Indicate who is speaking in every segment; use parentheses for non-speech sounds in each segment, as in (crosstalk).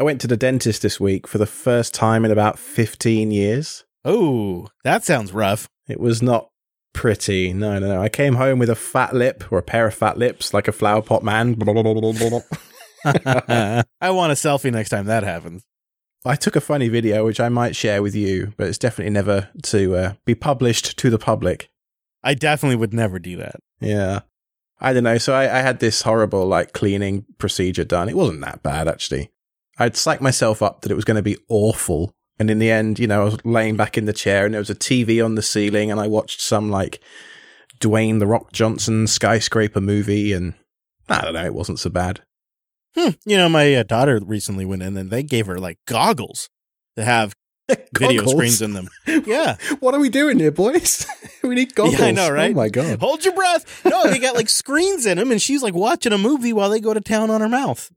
Speaker 1: I went to the dentist this week for the first time in about 15 years.
Speaker 2: Oh, that sounds rough.
Speaker 1: It was not pretty. No, no, no. I came home with a fat lip or a pair of fat lips like a flower pot man. (laughs) (laughs)
Speaker 2: I want a selfie next time that happens.
Speaker 1: I took a funny video which I might share with you, but it's definitely never to uh, be published to the public.
Speaker 2: I definitely would never do that.
Speaker 1: Yeah. I don't know. So I, I, had this horrible like cleaning procedure done. It wasn't that bad actually. I'd psyched myself up that it was going to be awful. And in the end, you know, I was laying back in the chair and there was a TV on the ceiling and I watched some like Dwayne the Rock Johnson skyscraper movie and I don't know, it wasn't so bad.
Speaker 2: Hmm. You know, my uh, daughter recently went in and they gave her like goggles to have (laughs) video screens in them. Yeah. (laughs)
Speaker 1: what are we doing here, boys? (laughs) we need goggles.
Speaker 2: Yeah, I know, right?
Speaker 1: Oh my god.
Speaker 2: Hold your breath. No, they got like screens in them, and she's like watching a movie while they go to town on her mouth.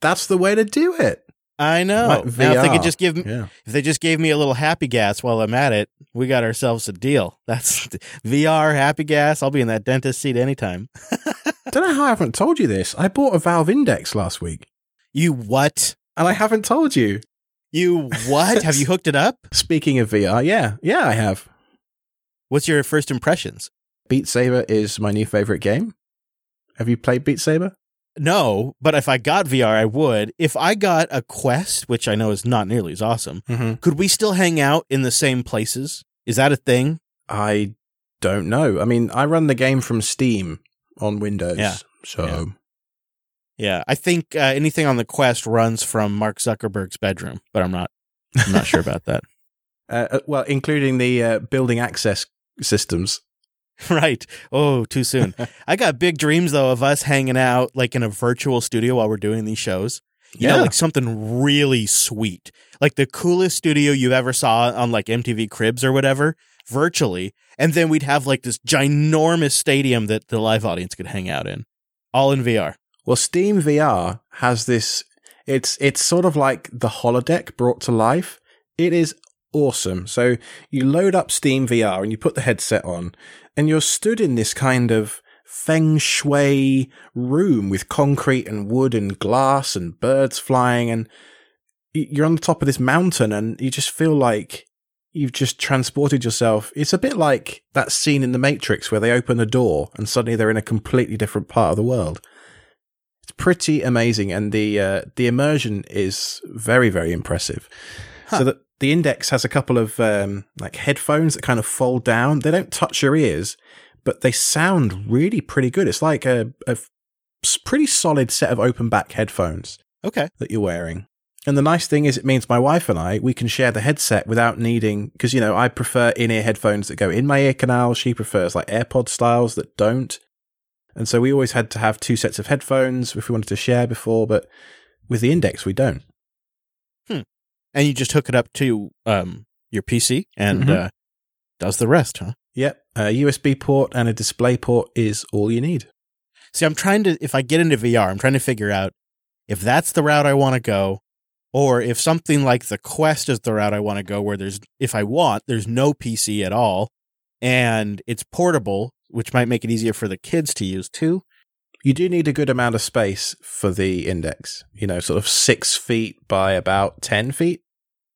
Speaker 1: That's the way to do it.
Speaker 2: I know. Now, if they could just give me, yeah. if they just gave me a little happy gas while I'm at it, we got ourselves a deal. (laughs) That's VR happy gas. I'll be in that dentist seat anytime. (laughs)
Speaker 1: Don't know how I haven't told you this. I bought a Valve Index last week.
Speaker 2: You what?
Speaker 1: And I haven't told you.
Speaker 2: You what? have you (laughs) hooked it up?
Speaker 1: Speaking of VR, yeah, yeah, I have.
Speaker 2: What's your first impressions?
Speaker 1: Beat Saber is my new favorite game. Have you played Beat Saber?
Speaker 2: No, but if I got VR, I would. If I got a Quest, which I know is not nearly as awesome, mm-hmm. could we still hang out in the same places? Is that a thing?
Speaker 1: I don't know. I mean, I run the game from Steam on Windows. Yeah. So.
Speaker 2: Yeah. yeah. I think uh, anything on the Quest runs from Mark Zuckerberg's bedroom, but I'm not. I'm not sure about that. (laughs)
Speaker 1: Uh, uh, well, including the uh, building access systems. (laughs)
Speaker 2: Right. Oh, too soon. (laughs) I got big dreams though of us hanging out like in a virtual studio while we're doing these shows. You yeah. know, like something really sweet. Like the coolest studio you ever saw on like MTV Cribs or whatever, virtually. And then we'd have like this ginormous stadium that the live audience could hang out in. All in VR.
Speaker 1: Well, Steam VR has this it's it's sort of like the holodeck brought to life. It is awesome. So you load up Steam VR and you put the headset on and you're stood in this kind of feng shui room with concrete and wood and glass and birds flying and you're on the top of this mountain and you just feel like you've just transported yourself. It's a bit like that scene in The Matrix where they open a door and suddenly they're in a completely different part of the world. It's pretty amazing, and the uh, the immersion is very very impressive. Huh. So that the index has a couple of um, like headphones that kind of fold down. They don't touch your ears, but they sound really pretty good. It's like a, a pretty solid set of open back headphones.
Speaker 2: Okay.
Speaker 1: That you're wearing. And the nice thing is, it means my wife and I, we can share the headset without needing, because, you know, I prefer in ear headphones that go in my ear canal. She prefers like AirPod styles that don't. And so we always had to have two sets of headphones if we wanted to share before, but with the index, we don't.
Speaker 2: Hmm. And you just hook it up to um, your PC and mm-hmm. uh, does the rest, huh?
Speaker 1: Yep. A USB port and a display port is all you need.
Speaker 2: See, I'm trying to, if I get into VR, I'm trying to figure out if that's the route I want to go or if something like the Quest is the route I want to go, where there's, if I want, there's no PC at all and it's portable, which might make it easier for the kids to use too.
Speaker 1: You do need a good amount of space for the index, you know, sort of six feet by about 10 feet.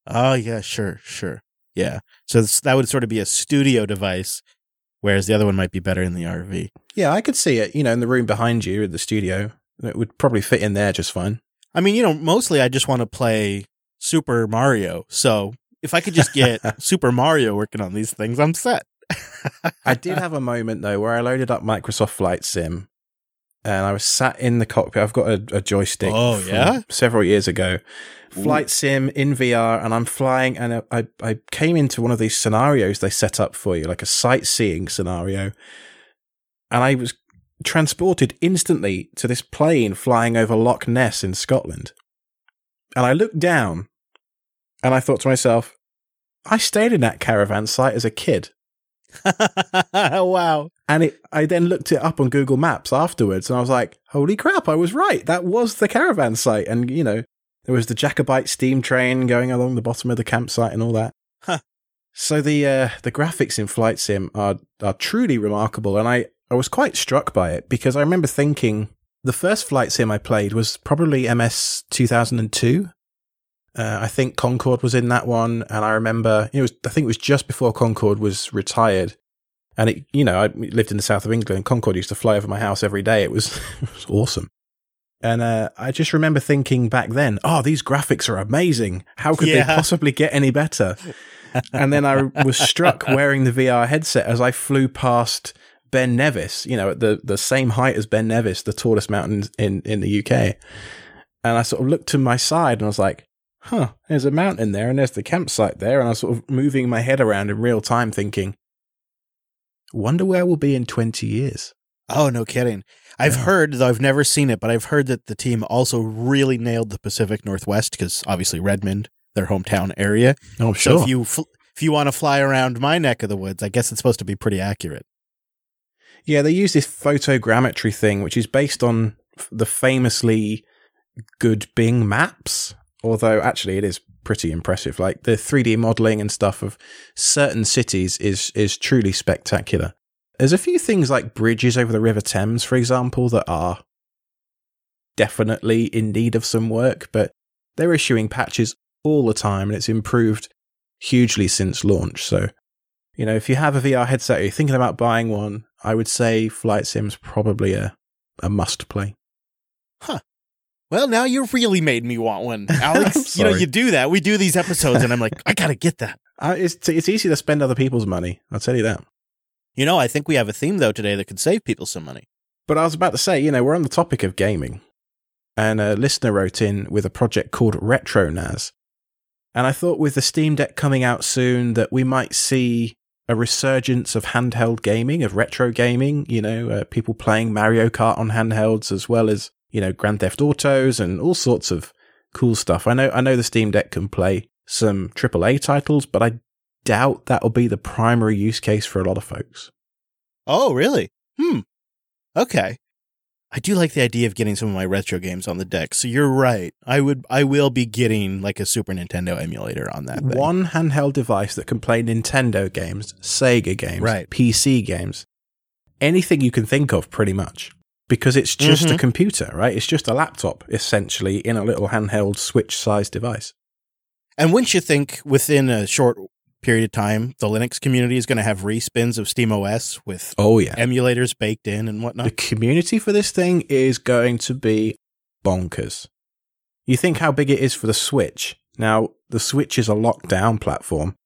Speaker 2: Oh, yeah, sure, sure. Yeah. So that would sort of be a studio device, whereas the other one might be better in the RV.
Speaker 1: Yeah, I could see it, you know, in the room behind you in the studio. It would probably fit in there just fine.
Speaker 2: I mean, you know, mostly I just want to play Super Mario. So if I could just get (laughs) Super Mario working on these things, I'm set.
Speaker 1: I did have a moment though where I loaded up Microsoft Flight Sim and I was sat in the cockpit. I've got a, a joystick.
Speaker 2: Oh, yeah.
Speaker 1: Several years ago. Flight Sim in VR and I'm flying and I, I came into one of these scenarios they set up for you, like a sightseeing scenario. And I was transported instantly to this plane flying over Loch Ness in Scotland. And I looked down and I thought to myself, I stayed in that caravan site as a kid. (laughs)
Speaker 2: wow.
Speaker 1: And it, I then looked it up on Google Maps afterwards and I was like, holy crap, I was right. That was the caravan site. And, you know, there was the Jacobite steam train going along the bottom of the campsite and all that.
Speaker 2: Huh.
Speaker 1: So the uh, the graphics in Flight Sim are are truly remarkable, and I I was quite struck by it because I remember thinking the first flight sim I played was probably MS 2002. Uh, I think Concorde was in that one, and I remember it was. I think it was just before Concorde was retired, and it. You know, I lived in the south of England. Concorde used to fly over my house every day. It was, (laughs) it was awesome. And uh, I just remember thinking back then, oh, these graphics are amazing. How could yeah. they (laughs) possibly get any better? and then I was struck wearing the VR headset as I flew past Ben Nevis, you know, at the, the same height as Ben Nevis, the tallest mountain in, in the UK. And I sort of looked to my side and I was like, huh, there's a mountain there and there's the campsite there. And I was sort of moving my head around in real time thinking, wonder where we'll be in 20 years.
Speaker 2: Oh, no kidding. I've yeah. heard, though I've never seen it, but I've heard that the team also really nailed the Pacific Northwest because obviously Redmond, their hometown area.
Speaker 1: Oh, sure.
Speaker 2: So if you fl- if you want to fly around my neck of the woods, I guess it's supposed to be pretty accurate.
Speaker 1: Yeah, they use this photogrammetry thing, which is based on the famously good Bing maps. Although actually, it is pretty impressive. Like the 3D modeling and stuff of certain cities is is truly spectacular. There's a few things like bridges over the River Thames, for example, that are definitely in need of some work, but they're issuing patches all the time and it's improved hugely since launch. So, you know, if you have a VR headset or you're thinking about buying one, I would say Flight Sim's probably a, a must play.
Speaker 2: Huh. Well, now you really made me want one, (laughs) Alex. you know, you do that. We do these episodes, and I'm like, I gotta get that. (laughs)
Speaker 1: Uh, it's it's easy to spend other people's money. I'll tell you that.
Speaker 2: You know, I think we have a theme though today that could save people some money.
Speaker 1: But I was about to say, you know, we're on the topic of gaming, and a listener wrote in with a project called RetroNAS, and I thought with the Steam Deck coming out soon that we might see a resurgence of handheld gaming, of retro gaming, you know, uh, people playing Mario Kart on handhelds as well as, you know, Grand Theft Autos and all sorts of cool stuff. I know I know the Steam Deck can play some AAA titles, but I doubt that'll be the primary use case for a lot of folks.
Speaker 2: Oh, really? Hmm. Okay. I do like the idea of getting some of my retro games on the deck. So you're right. I would I will be getting like a Super Nintendo emulator on that. Thing.
Speaker 1: One handheld device that can play Nintendo games, Sega games,
Speaker 2: right.
Speaker 1: PC games, anything you can think of pretty much. Because it's just mm-hmm. a computer, right? It's just a laptop essentially in a little handheld switch sized device.
Speaker 2: And wouldn't you think within a short period of time, the Linux community is going to have respins of SteamOS with
Speaker 1: oh yeah
Speaker 2: emulators baked in and whatnot.
Speaker 1: The community for this thing is going to be bonkers. You think how big it is for the Switch. Now, the Switch is a lockdown platform.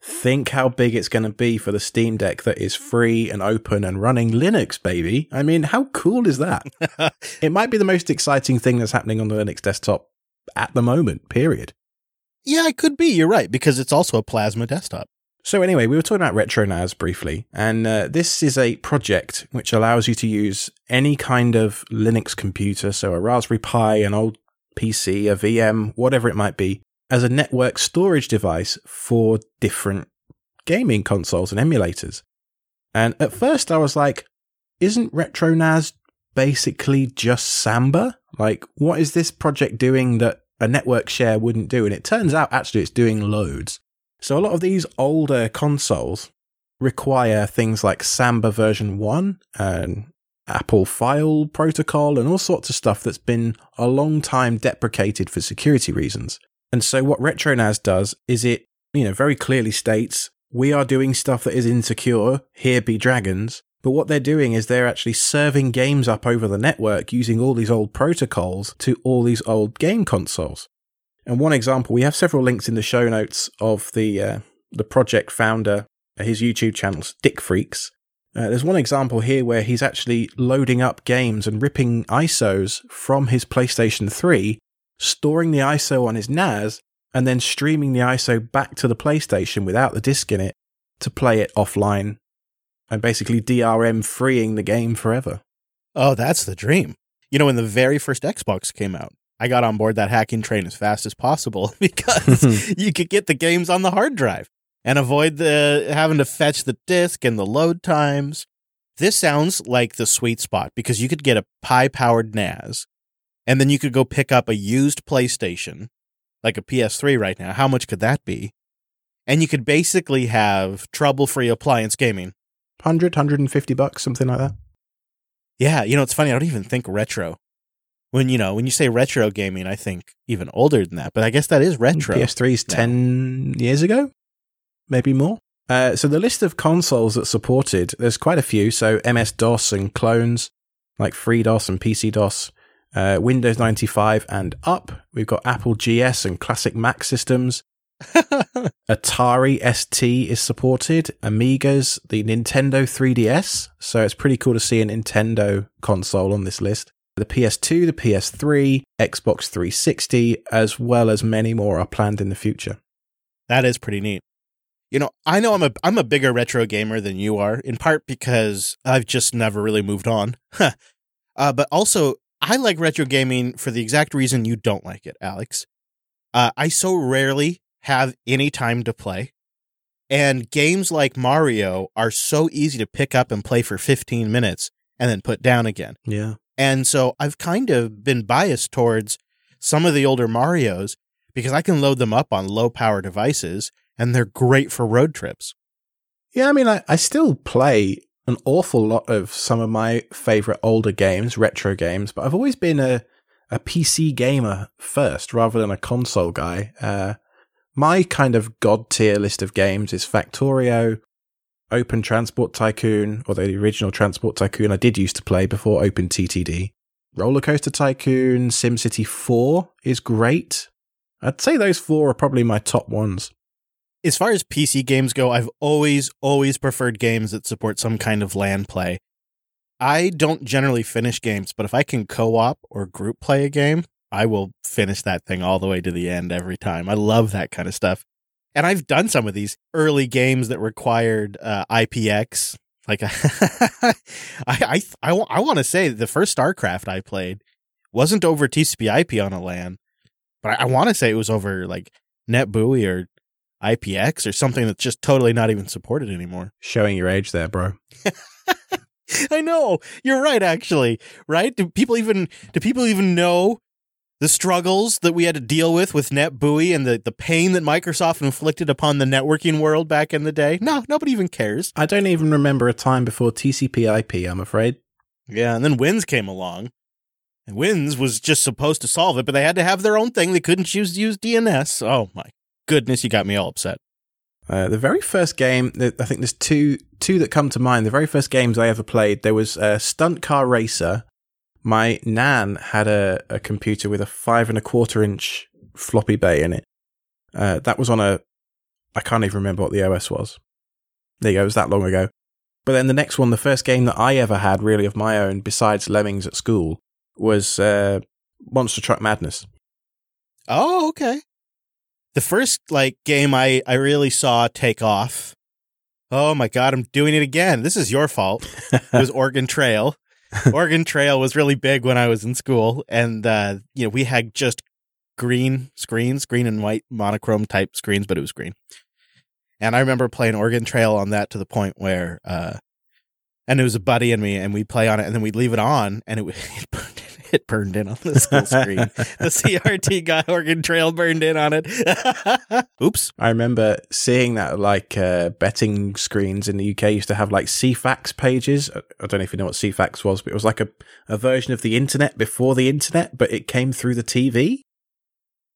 Speaker 1: Think how big it's going to be for the Steam Deck that is free and open and running Linux, baby. I mean, how cool is that? (laughs) it might be the most exciting thing that's happening on the Linux desktop at the moment, period.
Speaker 2: Yeah, it could be. You're right because it's also a plasma desktop.
Speaker 1: So anyway, we were talking about RetroNAS briefly, and uh, this is a project which allows you to use any kind of Linux computer, so a Raspberry Pi, an old PC, a VM, whatever it might be, as a network storage device for different gaming consoles and emulators. And at first I was like, isn't RetroNAS basically just Samba? Like, what is this project doing that a network share wouldn't do. And it turns out actually it's doing loads. So a lot of these older consoles require things like Samba version 1 and Apple file protocol and all sorts of stuff that's been a long time deprecated for security reasons. And so what RetroNAS does is it, you know, very clearly states we are doing stuff that is insecure. Here be dragons. But what they're doing is they're actually serving games up over the network using all these old protocols to all these old game consoles. And one example, we have several links in the show notes of the uh, the project founder, his YouTube channels, StickFreaks. Uh, there's one example here where he's actually loading up games and ripping ISOs from his PlayStation 3, storing the ISO on his NAS, and then streaming the ISO back to the PlayStation without the disc in it to play it offline and basically DRM freeing the game forever.
Speaker 2: Oh, that's the dream. You know, when the very first Xbox came out, I got on board that hacking train as fast as possible (laughs) because (laughs) you could get the games on the hard drive and avoid the having to fetch the disk and the load times. This sounds like the sweet spot because you could get a Pi powered NAS and then you could go pick up a used PlayStation, like a PS3 right now. How much could that be? And you could basically have trouble free appliance gaming
Speaker 1: 100, 150 bucks, something like that.
Speaker 2: Yeah, you know, it's funny. I don't even think retro. when you know when you say retro gaming, I think even older than that. But I guess that is retro.
Speaker 1: PS3's
Speaker 2: now.
Speaker 1: ten years ago, maybe more. Uh, so the list of consoles that supported, there's quite a few. So MS DOS and clones like FreeDOS and PC DOS, uh, Windows 95 and up. We've got Apple GS and classic Mac systems. (laughs) Atari ST is supported, Amigas, the Nintendo 3DS. So it's pretty cool to see a Nintendo console on this list. The PS2, the PS3, Xbox 360, as well as many more are planned in the future.
Speaker 2: That is pretty neat. You know, I know I'm a I'm a bigger retro gamer than you are, in part because I've just never really moved on. (laughs) uh, but also, I like retro gaming for the exact reason you don't like it, Alex. Uh, I so rarely have any time to play. And games like Mario are so easy to pick up and play for 15 minutes and then put down again.
Speaker 1: Yeah.
Speaker 2: And so I've kind of been biased towards some of the older Marios because I can load them up on low power devices and they're great for road trips.
Speaker 1: Yeah, I mean, I, I still play an awful lot of some of my favorite older games, retro games, but I've always been a, a PC gamer first rather than a console guy. Uh, my kind of god tier list of games is Factorio, Open Transport Tycoon, or the original Transport Tycoon I did used to play before OpenTTD. Roller Coaster Tycoon, SimCity 4 is great. I'd say those four are probably my top ones.
Speaker 2: As far as PC games go, I've always, always preferred games that support some kind of LAN play. I don't generally finish games, but if I can co op or group play a game, I will finish that thing all the way to the end every time. I love that kind of stuff. And I've done some of these early games that required uh, IPX. Like, (laughs) I, I, I, I want to say the first StarCraft I played wasn't over TCP IP on a LAN, but I, I want to say it was over like NetBEUI or IPX or something that's just totally not even supported anymore.
Speaker 1: Showing your age there, bro. (laughs)
Speaker 2: I know. You're right actually. Right? Do people even do people even know the struggles that we had to deal with with NetBEUI and the, the pain that Microsoft inflicted upon the networking world back in the day? No, nobody even cares.
Speaker 1: I don't even remember a time before TCP IP, I'm afraid.
Speaker 2: Yeah, and then WINS came along. And WINS was just supposed to solve it, but they had to have their own thing. They couldn't choose to use DNS. Oh my goodness, you got me all upset.
Speaker 1: Uh, the very first game, I think there's two two that come to mind. The very first games I ever played, there was a Stunt Car Racer. My nan had a, a computer with a five and a quarter inch floppy bay in it. Uh, that was on a, I can't even remember what the OS was. There you go, it was that long ago. But then the next one, the first game that I ever had really of my own, besides Lemmings at school, was uh, Monster Truck Madness.
Speaker 2: Oh, okay the first like game I I really saw take off. Oh my god, I'm doing it again. This is your fault. It was (laughs) Oregon Trail. Oregon Trail was really big when I was in school, and uh, you know we had just green screens, green and white monochrome type screens, but it was green. And I remember playing Oregon Trail on that to the point where, uh, and it was a buddy and me, and we'd play on it, and then we'd leave it on, and it, would, (laughs) it burned in on the school screen. (laughs) the CRT got Oregon Trail burned in on it. (laughs) Oops.
Speaker 1: I remember seeing that like uh, betting screens in the UK used to have like Ceefax pages. I don't know if you know what Ceefax was, but it was like a, a version of the internet before the internet, but it came through the TV.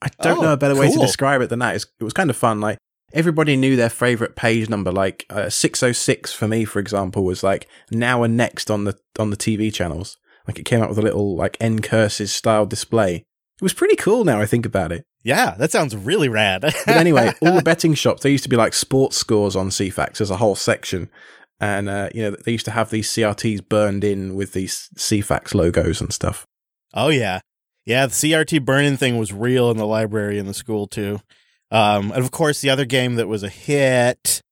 Speaker 1: I don't oh, know a better cool. way to describe it than that. It was kind of fun. Like everybody knew their favorite page number. Like uh, 606 for me, for example, was like now and next on the on the TV channels. Like it came out with a little like N curses style display. It was pretty cool now I think about it.
Speaker 2: Yeah, that sounds really rad.
Speaker 1: but (laughs) anyway, all the betting shops, they used to be like sports scores on Ceefax as a whole section. And, uh, you know, they used to have these CRTs burned in with these Ceefax logos and stuff.
Speaker 2: Oh, yeah. Yeah, the CRT burning thing was real in the library in the school, too. Um, and of course, the other game that was a hit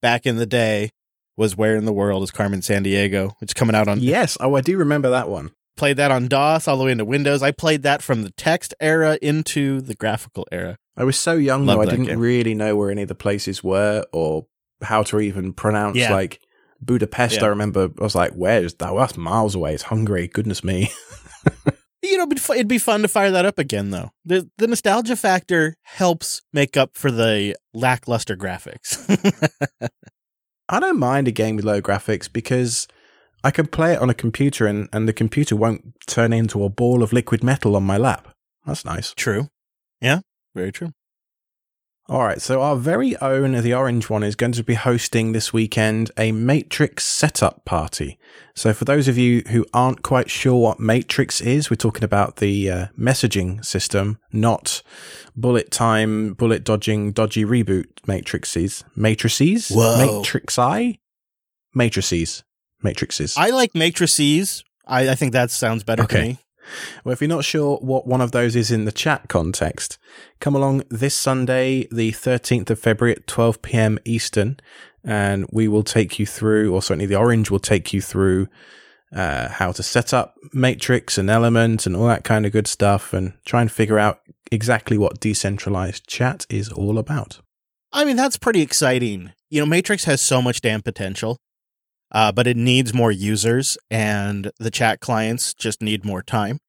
Speaker 2: back in the day was Where in the World is Carmen Sandiego, which is coming out on.
Speaker 1: Yes. Oh, I do remember that one.
Speaker 2: Played that on DOS all the way into Windows. I played that from the text era into the graphical era.
Speaker 1: I was so young, Loved though, I didn't game. really know where any of the places were or how to even pronounce, yeah. like, Budapest. Yeah. I remember I was like, where's that? Well, that's miles away. It's Hungary. Goodness me. (laughs)
Speaker 2: you know, it'd be fun to fire that up again, though. The the nostalgia factor helps make up for the lackluster graphics. (laughs)
Speaker 1: I don't mind a game with low graphics because I can play it on a computer and, and the computer won't turn into a ball of liquid metal on my lap. That's nice.
Speaker 2: True. Yeah, very true.
Speaker 1: All right, so our very own The Orange One is going to be hosting this weekend a Matrix setup party. So, for those of you who aren't quite sure what Matrix is, we're talking about the uh, messaging system, not bullet time, bullet dodging, dodgy reboot matrices. Matrices?
Speaker 2: Whoa.
Speaker 1: Matrix I? Matrices. Matrices.
Speaker 2: I like matrices. I, I think that sounds better
Speaker 1: Okay.
Speaker 2: to me.
Speaker 1: Well, if you're not sure what one of those is in the chat context, come along this Sunday, the 13th of February at 12 p.m. Eastern, and we will take you through, or certainly the Orange will take you through uh, how to set up Matrix and Element and all that kind of good stuff, and try and figure out exactly what decentralized chat is all about.
Speaker 2: I mean, that's pretty exciting. You know, Matrix has so much damn potential, uh, but it needs more users, and the chat clients just need more time.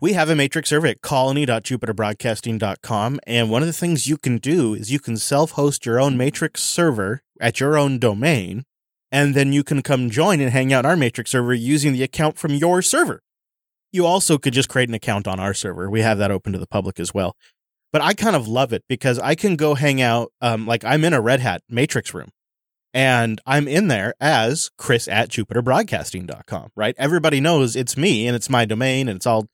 Speaker 2: We have a Matrix server at colony.jupiterbroadcasting.com, and one of the things you can do is you can self host your own Matrix server at your own domain, and then you can come join and hang out our Matrix server using the account from your server. You also could just create an account on our server. We have that open to the public as well but I kind of love it because I can go hang out. Um, like I'm in a Red Hat Matrix room and I'm in there as Chris at JupiterBroadcasting.com, right? Everybody knows it's me and it's my domain and it's all,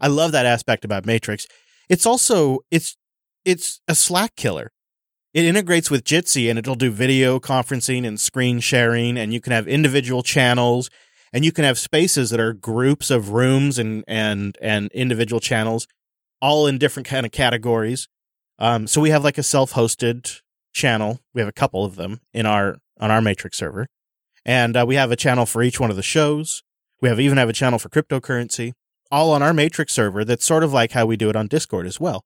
Speaker 2: I love that aspect about Matrix. It's also, it's, it's a Slack killer. It integrates with Jitsi and it'll do video conferencing and screen sharing and you can have individual channels and you can have spaces that are groups of rooms and, and, and individual channels all in different kind of categories. Um, so we have like a self-hosted channel. We have a couple of them in our on our Matrix server, and uh, we have a channel for each one of the shows. We have even have a channel for cryptocurrency, all on our Matrix server. That's sort of like how we do it on Discord as well.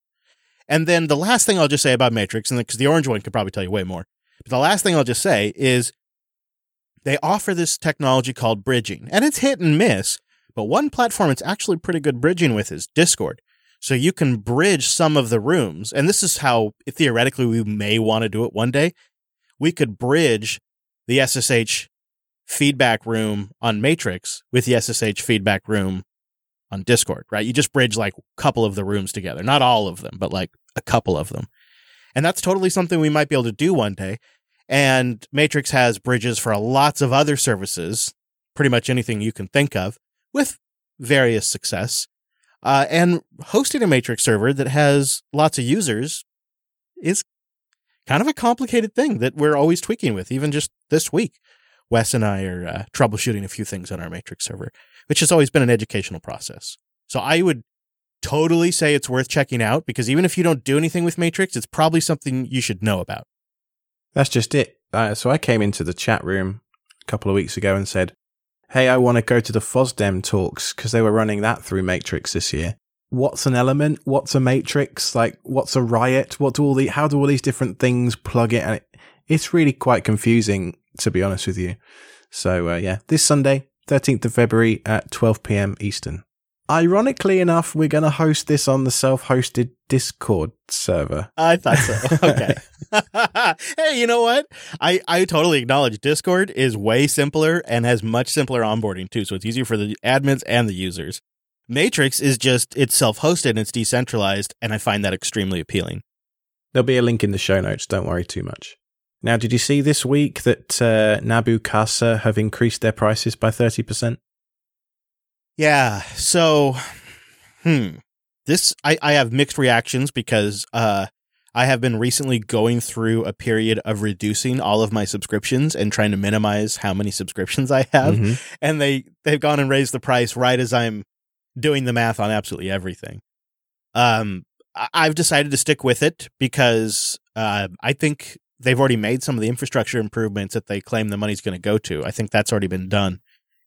Speaker 2: And then the last thing I'll just say about Matrix, and because the orange one could probably tell you way more, but the last thing I'll just say is they offer this technology called bridging, and it's hit and miss. But one platform it's actually pretty good bridging with is Discord. So you can bridge some of the rooms. And this is how theoretically we may want to do it one day. We could bridge the SSH feedback room on Matrix with the SSH feedback room on Discord, right? You just bridge like a couple of the rooms together, not all of them, but like a couple of them. And that's totally something we might be able to do one day. And Matrix has bridges for lots of other services, pretty much anything you can think of, with various success. Uh, and hosting a Matrix server that has lots of users is kind of a complicated thing that we're always tweaking with. Even just this week, Wes and I are uh, troubleshooting a few things on our Matrix server, which has always been an educational process. So I would totally say it's worth checking out because even if you don't do anything with Matrix, it's probably something you should know about.
Speaker 1: That's just it. Uh, so I came into the chat room a couple of weeks ago and said, Hey, I want to go to the FOSDEM talks because they were running that through Matrix this year. What's an element? What's a matrix? Like, what's a riot? What do all the, how do all these different things plug in? And it, it's really quite confusing, to be honest with you. So, uh, yeah, this Sunday, 13th of February at 12 p.m. Eastern. Ironically enough, we're going to host this on the self-hosted Discord server.
Speaker 2: I thought so. Okay. (laughs) (laughs) hey, you know what? I, I totally acknowledge Discord is way simpler and has much simpler onboarding too. So it's easier for the admins and the users. Matrix is just, it's self hosted and it's decentralized. And I find that extremely appealing.
Speaker 1: There'll be a link in the show notes. Don't worry too much. Now, did you see this week that uh, Nabu Casa have increased their prices by 30%?
Speaker 2: Yeah. So, hmm. This, I, I have mixed reactions because, uh, I have been recently going through a period of reducing all of my subscriptions and trying to minimize how many subscriptions I have.
Speaker 1: Mhm.
Speaker 2: And they, they've gone and raised the price right as I'm doing the math on absolutely everything. Um, I've decided to stick with it because, uh, I think they've already made some of the infrastructure improvements that they claim the money's going to go to. I think that's already been done.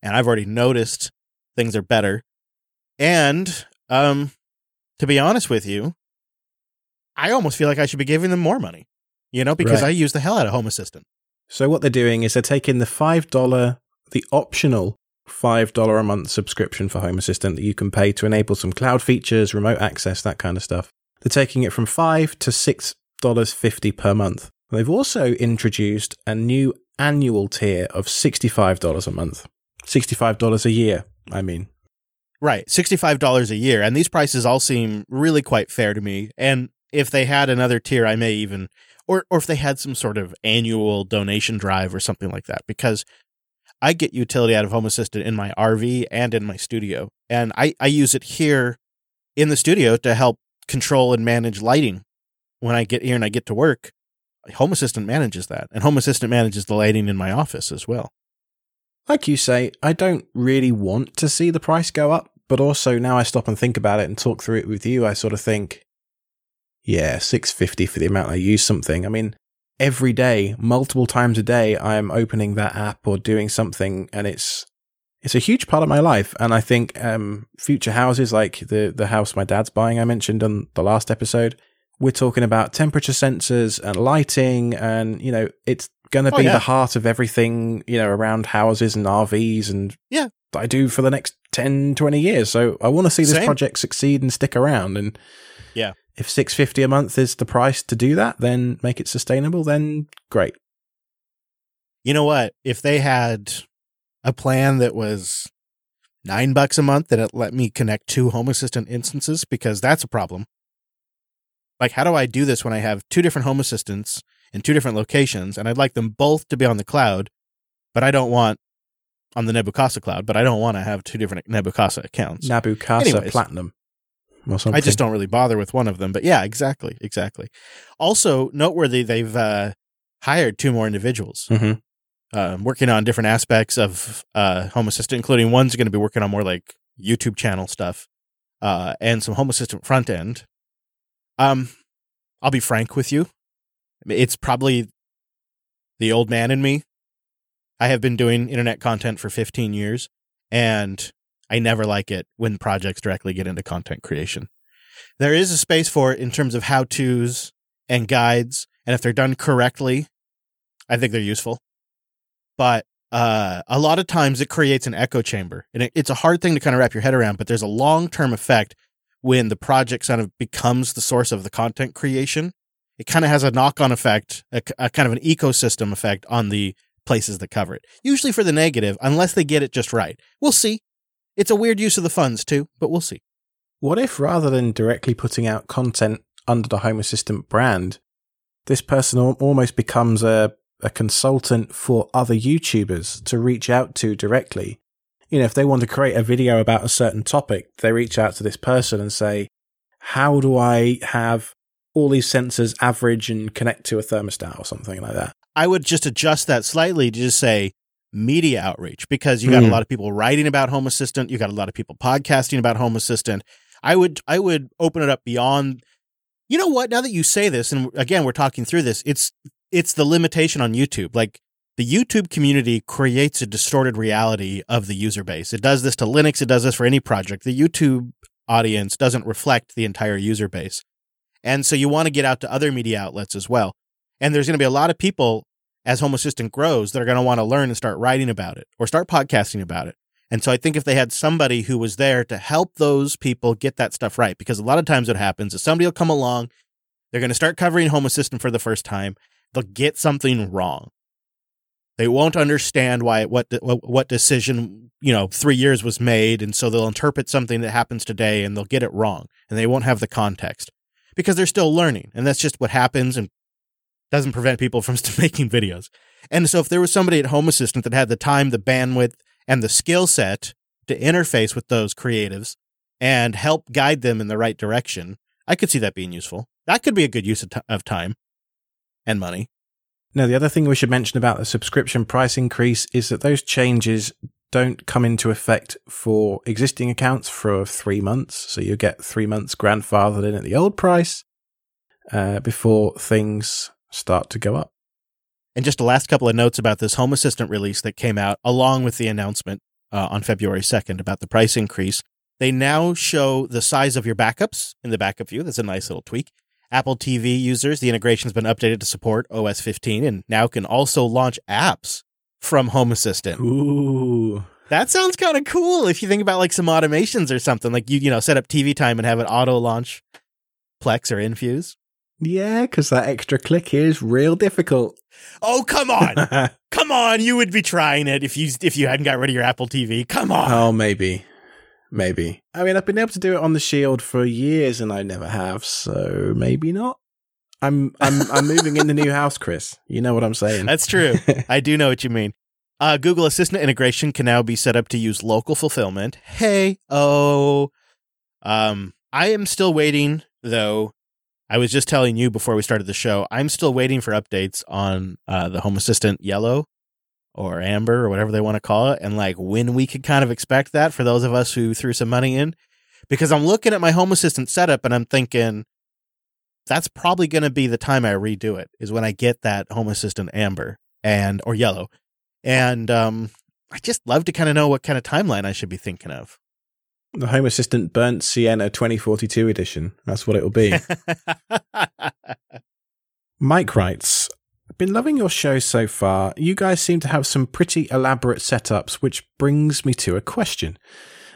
Speaker 2: And I've already noticed things are better. And, um, to be honest with you, I almost feel like I should be giving them more money, you know, because
Speaker 1: Right.
Speaker 2: I use the hell out of Home Assistant.
Speaker 1: So what they're doing is they're taking the $5, the optional $5 a month subscription for Home Assistant that you can pay to enable some cloud features, remote access, that kind of stuff. They're taking it from 5 to $6.50 per month. They've also introduced a new annual tier of $65 a month. $65 a year, I mean.
Speaker 2: Right, $65 a year. And these prices all seem really quite fair to me. And if they had another tier, I may even, or, or if they had some sort of annual donation drive or something like that, because I get utility out of Home Assistant in my RV and in my studio. And I, I use it here in the studio to help control and manage lighting when I get here and I get to work. Home Assistant manages that, and Home Assistant manages the lighting in my office as well.
Speaker 1: Like you say, I don't really want to see the price go up, but also now I stop and think about it and talk through it with you, I sort of think, yeah, 650 for the amount I use something. I mean, every day, multiple times a day, I'm opening that app or doing something and it's it's a huge part of my life. And I think um, future houses like the the house my dad's buying, I mentioned on the last episode, we're talking about temperature sensors and lighting, and you know, it's going to
Speaker 2: Oh,
Speaker 1: be
Speaker 2: yeah.
Speaker 1: the heart of everything you know around houses and RVs and
Speaker 2: Yeah.
Speaker 1: that I do for the next 10, 20 years. So I want to see this
Speaker 2: Same.
Speaker 1: project succeed and stick around. And
Speaker 2: Yeah.
Speaker 1: if six fifty a month is the price to do that, then make it sustainable. Then great.
Speaker 2: You know what? If they had a plan that was nine bucks a month that it let me connect two Home Assistant instances, because that's a problem. Like, how do I do this when I have two different Home Assistants in two different locations, and I'd like them both to be on the cloud, but I don't want on the Nabu Casa cloud, but I don't want to have two different Nabu Casa accounts.
Speaker 1: Nabu Casa
Speaker 2: Anyways.
Speaker 1: Platinum. Or something.
Speaker 2: I just don't really bother with one of them. But yeah, exactly, exactly. Also noteworthy, they've uh, hired two more individuals
Speaker 1: Mhm.
Speaker 2: um, working on different aspects of uh, Home Assistant, including one's going to be working on more like YouTube channel stuff uh, and some Home Assistant front end. Um, I'll be frank with you, it's probably the old man in me. I have been doing internet content for 15 years, and I never like it when projects directly get into content creation. There is a space for it in terms of how to's and guides, and if they're done correctly, I think they're useful. But uh, a lot of times it creates an echo chamber, and it, it's a hard thing to kind of wrap your head around. But there's a long term effect when the project kind of becomes the source of the content creation. It kind of has a knock on effect, a, a kind of an ecosystem effect on the places that cover it. Usually for the negative, unless they get it just right. We'll see. It's a weird use of the funds too, but we'll see.
Speaker 1: What if rather than directly putting out content under the Home Assistant brand, this person almost becomes a, a consultant for other YouTubers to reach out to directly? You know, if they want to create a video about a certain topic, they reach out to this person and say, How do I have all these sensors average and connect to a thermostat or something like that?
Speaker 2: I would just adjust that slightly to just say media outreach because you got a
Speaker 1: Mhm.
Speaker 2: lot of people writing about Home Assistant, you got a lot of people podcasting about Home Assistant. I would I would open it up beyond You know what? Now that you say this and again we're talking through this, it's it's the limitation on YouTube. Like the YouTube community creates a distorted reality of the user base. It does this to Linux, it does this for any project. The YouTube audience doesn't reflect the entire user base. And so you want to get out to other media outlets as well. And there's going to be a lot of people as Home Assistant grows that are going to want to learn and start writing about it or start podcasting about it. And so I think if they had somebody who was there to help those people get that stuff right, because a lot of times what happens is somebody will come along, they're going to start covering Home Assistant for the first time, they'll get something wrong. They won't understand why what what, decision you know three years was made, and so they'll interpret something that happens today and they'll get it wrong, and they won't have the context because they're still learning, and that's just what happens, and doesn't prevent people from (laughs) making videos. And so if there was somebody at Home Assistant that had the time, the bandwidth, and the skill set to interface with those creatives and help guide them in the right direction, I could see that being useful. That could be a good use of, t- of time and money.
Speaker 1: Now, the other thing we should mention about the subscription price increase is that those changes don't come into effect for existing accounts for three months. So you get three months grandfathered in at the old price uh, before things start to go up.
Speaker 2: And just the last couple of notes about this Home Assistant release that came out along with the announcement uh, on February 2nd about the price increase. They now show the size of your backups in the backup view. That's a nice little tweak. Apple TV users, the integration's been updated to support OS 15 and now can also launch apps from Home Assistant.
Speaker 1: Ooh.
Speaker 2: That sounds kind of cool if you think about like some automations or something. Like you, you know, set up TV time and have it auto launch Plex or Infuse.
Speaker 1: Yeah, because that extra click is real difficult.
Speaker 2: Oh, come on. come (laughs) Come on, you would be trying it if you if you hadn't got rid of your Apple TV. Come on.
Speaker 1: Oh, maybe. Maybe. I mean, I've been able to do it on the Shield for years and I never have, so maybe not. I'm I'm I'm moving in the new house, Chris. You know what I'm saying.
Speaker 2: That's true. (laughs) I do know what you mean. Uh, Google Assistant integration can now be set up to use local fulfillment. Hey, oh. Um, I am still waiting, though. I was just telling you before we started the show, I'm still waiting for updates on uh, the Home Assistant Yellow or Amber or whatever they want to call it, and like when we could kind of expect that for those of us who threw some money in. Because I'm looking at my Home Assistant setup and I'm thinking, that's probably going to be the time I redo it, is when I get that Home Assistant Amber and or Yellow and um, I just love to kind of know what kind of timeline I should be thinking of.
Speaker 1: The Home Assistant Burnt Sienna 2042 edition. That's what it'll be. (laughs) Mike writes, been loving your show so far. You guys seem to have some pretty elaborate setups, which brings me to a question.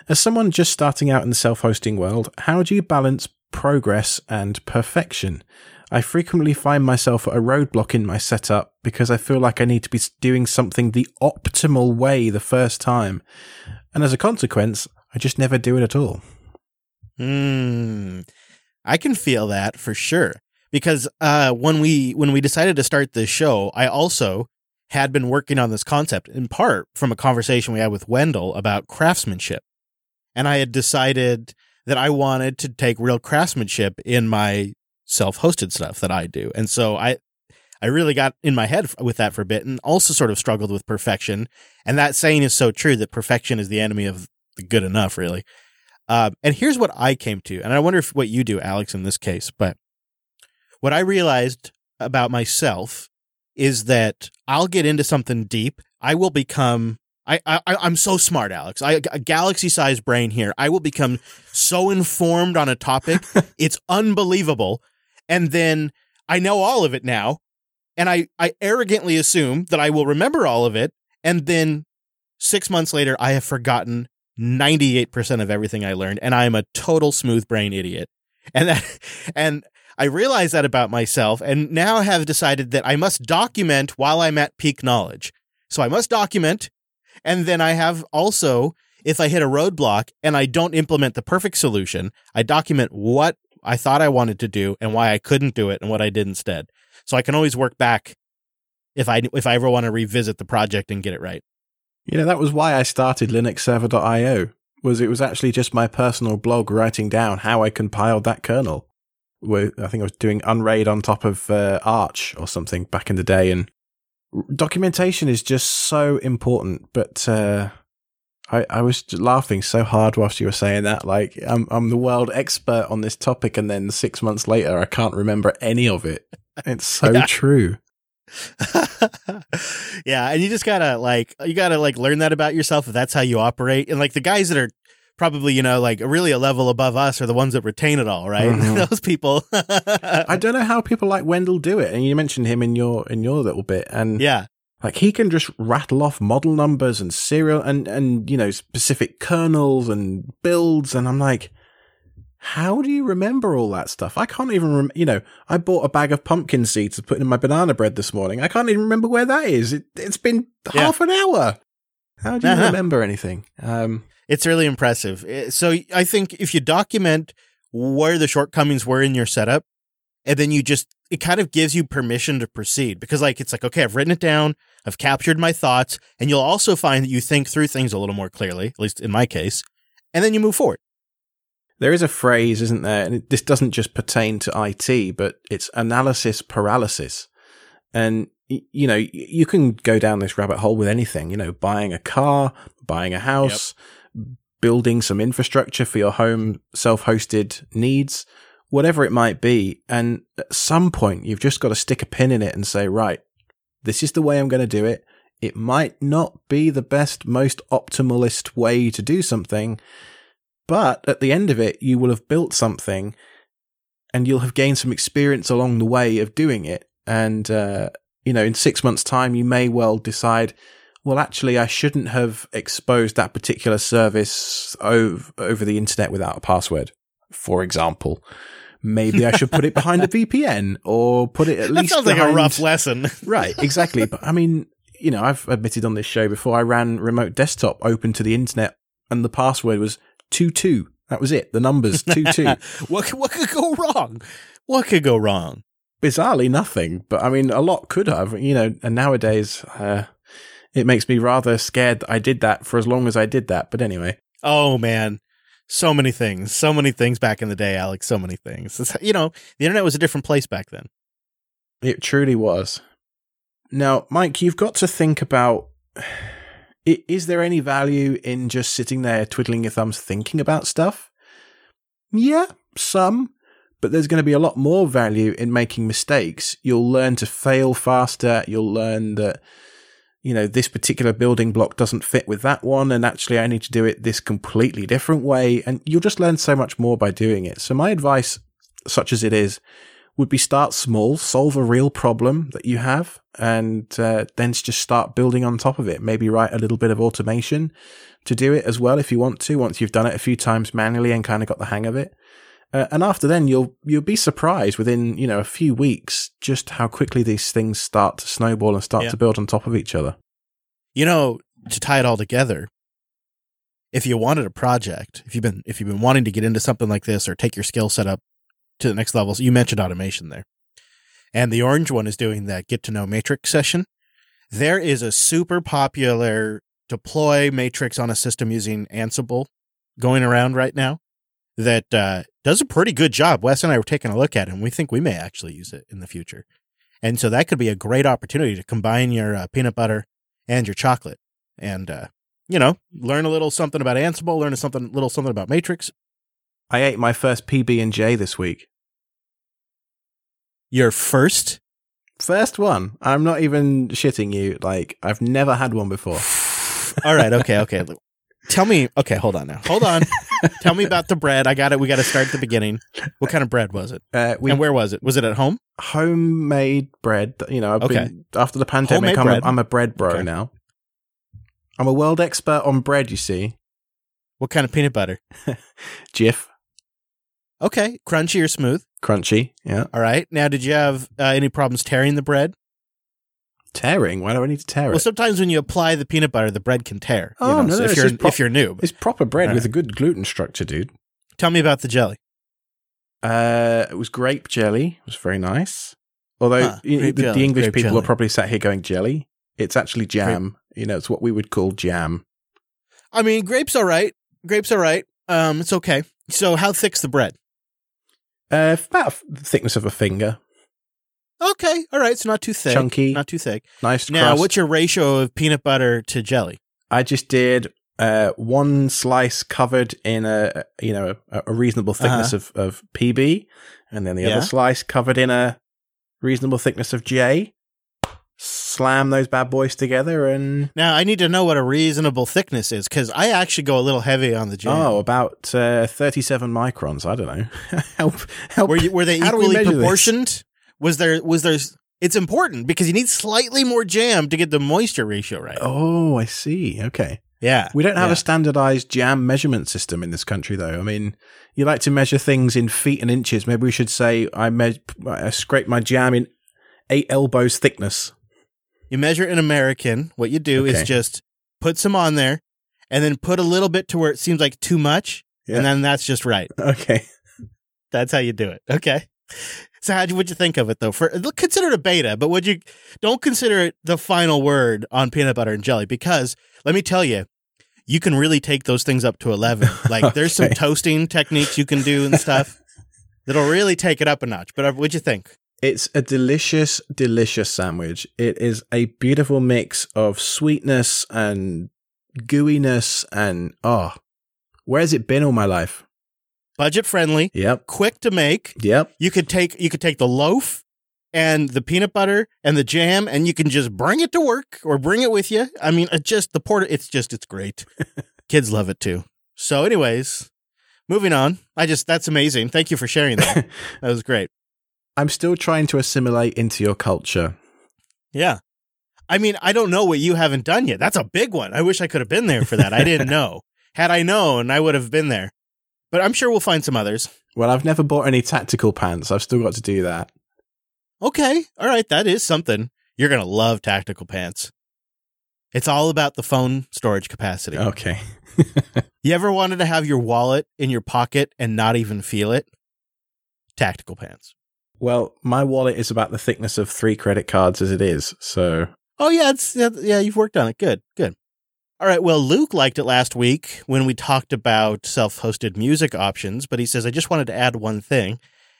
Speaker 1: As someone just starting out in the self hosting world, how do you balance progress and perfection? I frequently find myself at a roadblock in my setup because I feel like I need to be doing something the optimal way the first time. And as a consequence, I just never do it at all.
Speaker 2: Hmm. I can feel that for sure. Because uh, when we when we decided to start this show, I also had been working on this concept in part from a conversation we had with Wendell about craftsmanship. And I had decided that I wanted to take real craftsmanship in my self-hosted stuff that I do. And so I I really got in my head with that for a bit and also sort of struggled with perfection. And that saying is so true that perfection is the enemy of the good enough, really. Uh, and here's what I came to, and I wonder if what you do, Alex, in this case, but what I realized about myself is that I'll get into something deep. I will become I, I I'm so smart, Alex. I a galaxy sized brain here. I will become so informed on a topic. (laughs) it's unbelievable and then I know all of it now, and I, I arrogantly assume that I will remember all of it, and then six months later, I have forgotten 98% of everything I learned, and I am a total smooth brain idiot. And that, (laughs) and I realize that about myself, and now have decided that I must document while I'm at peak knowledge. So I must document, and then I have also if I hit a roadblock and I don't implement the perfect solution, I document what I thought I wanted to do and why I couldn't do it and what I did instead. So I can always work back if I if I ever want to revisit the project and get it right.
Speaker 1: You know, that was why I started linuxserver.io. Was it was actually just my personal blog writing down how I compiled that kernel. I think I was doing Unraid on top of uh, Arch or something back in the day, and documentation is just so important. But uh, I, I was laughing so hard whilst you were saying that. Like, I'm, I'm the world expert on this topic, and then six months later, I can't remember any of it. It's so (laughs) true. (laughs)
Speaker 2: yeah, and you just gotta like you gotta like learn that about yourself if that's how you operate. And like the guys that are probably you know like really a level above us are the ones that retain it all, right? mm-hmm. (laughs) Those people. (laughs)
Speaker 1: I don't know how people like Wendell do it, and you mentioned him in your in your little bit, and
Speaker 2: yeah,
Speaker 1: like he can just rattle off model numbers and serial and, and, you know, specific kernels and builds. And I'm like, how do you remember all that stuff? I can't even remember, you know, I bought a bag of pumpkin seeds to put in my banana bread this morning. I can't even remember where that is. It, has been yeah. half an hour. How do you uh-huh. (laughs) remember anything? Um,
Speaker 2: it's really impressive. Eh, so I think if you document where the shortcomings were in your setup, and then you just it kind of gives you permission to proceed because like it's like okay i've written it down i've captured my thoughts and you'll also find that you think through things a little more clearly at least in my case and then you move forward
Speaker 1: there is a phrase isn't there and this doesn't just pertain to it but it's analysis paralysis and you know you can go down this rabbit hole with anything you know buying a car buying a house yep. Building some infrastructure for your home self-hosted needs whatever it might be. And at some point, you've just got to stick a pin in it and say, right, this is the way I'm going to do it. It might not be the best, most optimalist way to do something, but at the end of it, you will have built something and you'll have gained some experience along the way of doing it. And, uh, you know, in six months' time, you may well decide, well, actually, I shouldn't have exposed that particular service over, over the internet without a password, for example maybe I should put it behind a (laughs) VPN or put it at
Speaker 2: that
Speaker 1: least.
Speaker 2: Sounds
Speaker 1: behind...
Speaker 2: like a rough lesson, (laughs)
Speaker 1: right? Exactly, but I mean, you know, I've admitted on this show before I ran remote desktop open to the internet and the password was 22. That was it. The numbers (laughs) 22.
Speaker 2: what, what could go wrong? What could go wrong?
Speaker 1: Bizarrely, nothing. But I mean, a lot could have, you know, and nowadays, uh, it makes me rather scared that I did that for as long as I did that. But anyway.
Speaker 2: Oh, man. So many things. So many things back in the day, Alex. So many things. It's, you know, the internet was a different place back then.
Speaker 1: It truly was. Now, Mike, you've got to think about is there any value in just sitting there twiddling your thumbs thinking about stuff? Yeah, some, but there's going to be a lot more value in making mistakes. You'll learn to fail faster. You'll learn that, you know, this particular building block doesn't fit with that one. And actually, I need to do it this completely different way. And you'll just learn so much more by doing it. So my advice, such as it is, would be start small, solve a real problem that you have, and uh, then just start building on top of it. Maybe write a little bit of automation to do it as well if you want to. Once you've done it a few times manually and kind of got the hang of it, uh, and after then you'll you'll be surprised within you know a few weeks just how quickly these things start to snowball and start yeah. to build on top of each other.
Speaker 2: You know, to tie it all together, if you wanted a project, if you've been if you've been wanting to get into something like this or take your skill set up to the next levels, So you mentioned automation there. And the orange one is doing that get to know matrix session. There is a super popular deploy matrix on a system using Ansible going around right now that uh, does a pretty good job. Wes and I were taking a look at it, and we think we may actually use it in the future. And so that could be a great opportunity to combine your uh, peanut butter and your chocolate, and uh, you know, learn a little something about Ansible, learn a something little something about Matrix.
Speaker 1: I ate my first PB and J this week.
Speaker 2: Your first?
Speaker 1: First one. I'm not even shitting you. Like, I've never had one before. (laughs)
Speaker 2: All right. Okay. Okay. Tell me. Okay. Hold on now. Hold on. (laughs) Tell me about the bread. I got it. We got to start at the beginning. What kind of bread was it? Uh, we, and where was it? Was it at home?
Speaker 1: Homemade bread. You know, I've okay. been, after the pandemic, I'm a, I'm a, bread bro okay. now. I'm a world expert on bread, you see.
Speaker 2: What kind of peanut butter? (laughs)
Speaker 1: Jif.
Speaker 2: Okay. Crunchy or smooth?
Speaker 1: Crunchy, yeah.
Speaker 2: All right. Now, did you have uh, any problems tearing the bread?
Speaker 1: Tearing? Why do I need to tear it?
Speaker 2: Well, sometimes when you apply the peanut butter, the bread can tear. Oh, know, no, so no, if, you're, pro- if you're new.
Speaker 1: It's proper bread right. with a good gluten structure, dude.
Speaker 2: Tell me about the jelly.
Speaker 1: Uh, it was grape jelly. It was very nice. Although huh, the, the, English people jelly. are probably sat here going jelly. It's actually jam. Grape. You know, it's what we would call jam.
Speaker 2: I mean, grapes all right. Grapes all right. Um, it's okay. So, how thick's the bread?
Speaker 1: Uh, about the thickness of a finger.
Speaker 2: Okay, all right. it's not too thick,
Speaker 1: chunky,
Speaker 2: not too thick.
Speaker 1: Nice.
Speaker 2: Now,
Speaker 1: crust.
Speaker 2: what's your ratio of peanut butter to jelly?
Speaker 1: I just did uh, one slice covered in a you know a, a reasonable thickness uh-huh. of, of PB, and then the yeah. other slice covered in a reasonable thickness of J slam those bad boys together and
Speaker 2: now i need to know what a reasonable thickness is because i actually go a little heavy on the jam
Speaker 1: oh about uh, 37 microns i don't know (laughs) help
Speaker 2: help were, you, were they equally proportioned this? Was there was there it's important because you need slightly more jam to get the moisture ratio right
Speaker 1: oh i see okay
Speaker 2: yeah
Speaker 1: we don't have
Speaker 2: yeah.
Speaker 1: a standardized jam measurement system in this country though i mean you like to measure things in feet and inches maybe we should say i, me- I scrape my jam in eight elbows thickness
Speaker 2: you measure in American. What you do okay. is just put some on there and then put a little bit to where it seems like too much. Yeah. And then that's just right.
Speaker 1: Okay.
Speaker 2: That's how you do it. Okay. So how'd you what'd you think of it though? For consider it a beta, but would you don't consider it the final word on peanut butter and jelly because let me tell you, you can really take those things up to eleven. (laughs) Like okay. there's some toasting techniques you can do and stuff (laughs) that'll really take it up a notch. But uh, what'd you think?
Speaker 1: It's a delicious, delicious sandwich. It is a beautiful mix of sweetness and gooiness and oh, where has it been all my life?
Speaker 2: Budget friendly.
Speaker 1: Yep.
Speaker 2: Quick to make.
Speaker 1: Yep.
Speaker 2: You could take you could take the loaf and the peanut butter and the jam and you can just bring it to work or bring it with you. I mean, it just the porter it's just it's great. (laughs) Kids love it too. So anyways, moving on. I just that's amazing. Thank you for sharing that. (laughs) that was great.
Speaker 1: I'm still trying to assimilate into your culture.
Speaker 2: Yeah. I mean, I don't know what you haven't done yet. That's a big one. I wish I could have been there for that. I didn't (laughs) know. Had I known, I would have been there. But I'm sure we'll find some others.
Speaker 1: Well, I've never bought any tactical pants. I've still got to do that.
Speaker 2: Okay. All right. That is something. You're going to love tactical pants. It's all about the phone storage capacity.
Speaker 1: Okay. (laughs)
Speaker 2: You ever wanted to have your wallet in your pocket and not even feel it? Tactical pants.
Speaker 1: Well, my wallet is about the thickness of three credit cards as it is, so
Speaker 2: Oh yeah, it's yeah, yeah you've worked on it. Good, good. All right. Well, Luke liked it last week when we talked about self-hosted music options, but he says I just wanted to add one thing.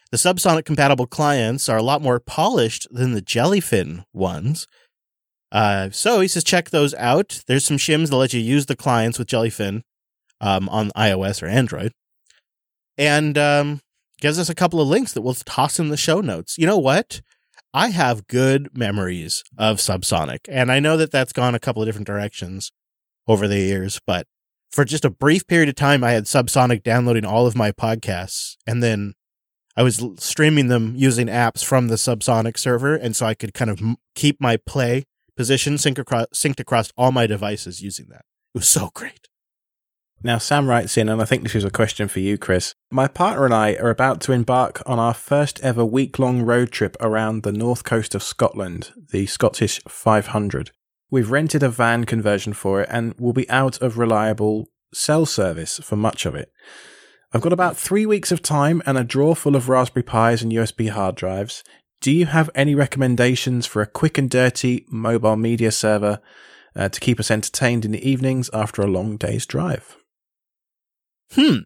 Speaker 2: The Subsonic compatible clients are a lot more polished than the Jellyfin ones. Uh, so he says check those out. There's some shims that let you use the clients with Jellyfin um, on iOS or Android, and um, gives us a couple of links that we'll toss in the show notes. You know what? I have good memories of Subsonic, and I know that that's gone a couple of different directions over the years, but for just a brief period of time, I had Subsonic downloading all of my podcasts, and then I was streaming them using apps from the Subsonic server, and so I could kind of keep my play position sync across, synced across all my devices using that. It was so great.
Speaker 1: Now, Sam writes in, and I think this is a question for you, Chris. My partner and I are about to embark on our first ever week long road trip around the north coast of Scotland, the Scottish 500. We've rented a van conversion for it and we'll be out of reliable cell service for much of it. I've got about three weeks of time and a drawer full of Raspberry Pis and USB hard drives. Do you have any recommendations for a quick and dirty mobile media server uh, to keep us entertained in the evenings after a long day's drive?
Speaker 2: Hmm.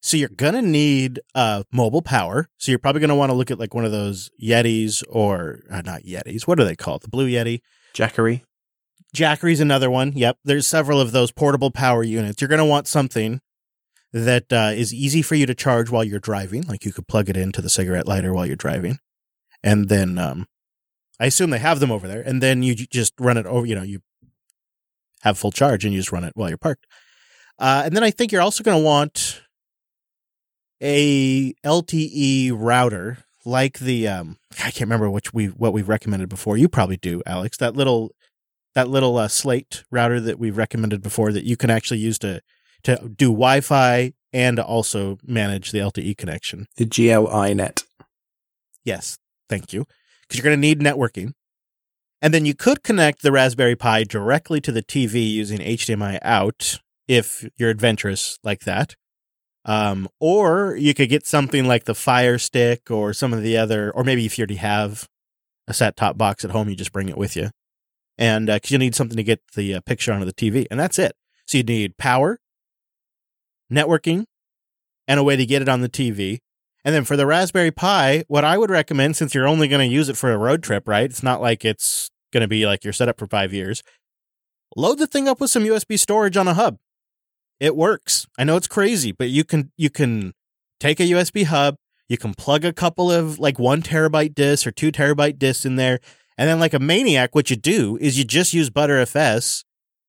Speaker 2: So you're gonna need uh mobile power. So you're probably gonna want to look at like one of those Yetis or uh, not Yetis. What are they called? The Blue Yeti.
Speaker 1: Jackery?
Speaker 2: Jackery's another one. Yep. There's several of those portable power units. You're gonna want something that uh, is easy for you to charge while you're driving. Like you could plug it into the cigarette lighter while you're driving, and then um, I assume they have them over there. And then you just run it over. You know, you have full charge and you just run it while you're parked. Uh, and then I think you're also going to want a LTE router like the um I can't remember which we what we've recommended before. You probably do, Alex. That little that little uh, slate router that we've recommended before that you can actually use to to do Wi-Fi and also manage the LTE connection.
Speaker 1: The GL.iNet.
Speaker 2: Yes, thank you. Because you're going to need networking. And then you could connect the Raspberry Pi directly to the TV using HDMI out if you're adventurous like that. Um, or you could get something like the Fire Stick or some of the other, or maybe if you already have a set top box at home, you just bring it with you. And because you need something to get the uh, picture onto the TV, and that's it. So you need power, networking, and a way to get it on the TV. And then for the Raspberry Pi, what I would recommend, since you're only going to use it for a road trip, right? It's not like it's going to be like your setup for five years. Load the thing up with some USB storage on a hub. It works. I know it's crazy, but you can you can take a USB hub, you can plug a couple of like one terabyte disks or two terabyte disks in there, and then like a maniac, what you do is you just use Btrfs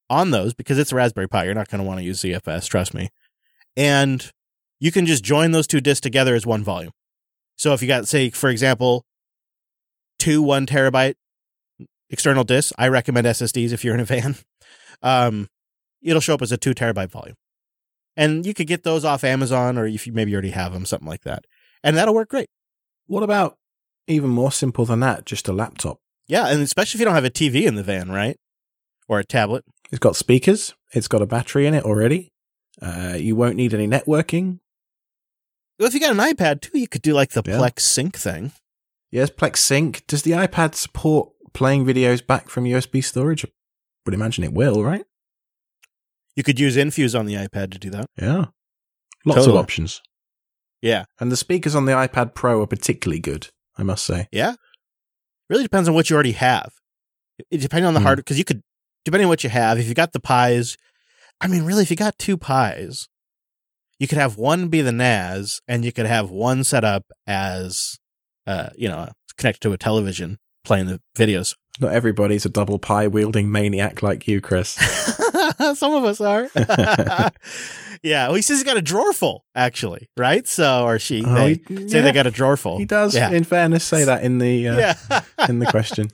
Speaker 2: on those because it's a Raspberry Pi. You're not going to want to use ZFS, trust me. And you can just join those two disks together as one volume. So if you got, say, for example, two one terabyte external disks, I recommend SSDs if you're in a van. (laughs) Um, it'll show up as a two terabyte volume, and you could get those off Amazon or if you maybe already have them, something like that, and that'll work great.
Speaker 1: What about even more simple than that? Just a laptop.
Speaker 2: Yeah, and especially if you don't have a TV in the van, right, or a tablet.
Speaker 1: It's got speakers. It's got a battery in it already. Uh, you won't need any networking.
Speaker 2: Well, if you got an iPad too, you could do like the
Speaker 1: Yeah.
Speaker 2: Plex Sync thing.
Speaker 1: Yes, Plex Sync. Does the iPad support playing videos back from USB storage? I would imagine it will, right?
Speaker 2: You could use Infuse on the iPad to do that.
Speaker 1: Yeah. Lots
Speaker 2: Totally.
Speaker 1: of options.
Speaker 2: Yeah,
Speaker 1: And the speakers on the iPad Pro are particularly good, I must say.
Speaker 2: yeah. Really depends on what you already have. It depending on the
Speaker 1: Hmm.
Speaker 2: hard because you could depending on what you have. If you got the Pis, I mean, really, if you got two Pis, you could have one be the NAS, and you could have one set up as, uh, you know, connected to a television playing the videos.
Speaker 1: Not everybody's a double Pi wielding maniac like you, Chris. (laughs) (laughs)
Speaker 2: Some of us are. (laughs) (laughs) yeah. Well, he says he's got a drawer full, actually, right? So, or she,
Speaker 1: Oh,
Speaker 2: they
Speaker 1: he-
Speaker 2: say
Speaker 1: yeah,
Speaker 2: they got a drawer full.
Speaker 1: He does,
Speaker 2: Yeah.
Speaker 1: in fairness, say that in the uh,
Speaker 2: yeah.
Speaker 1: in the question.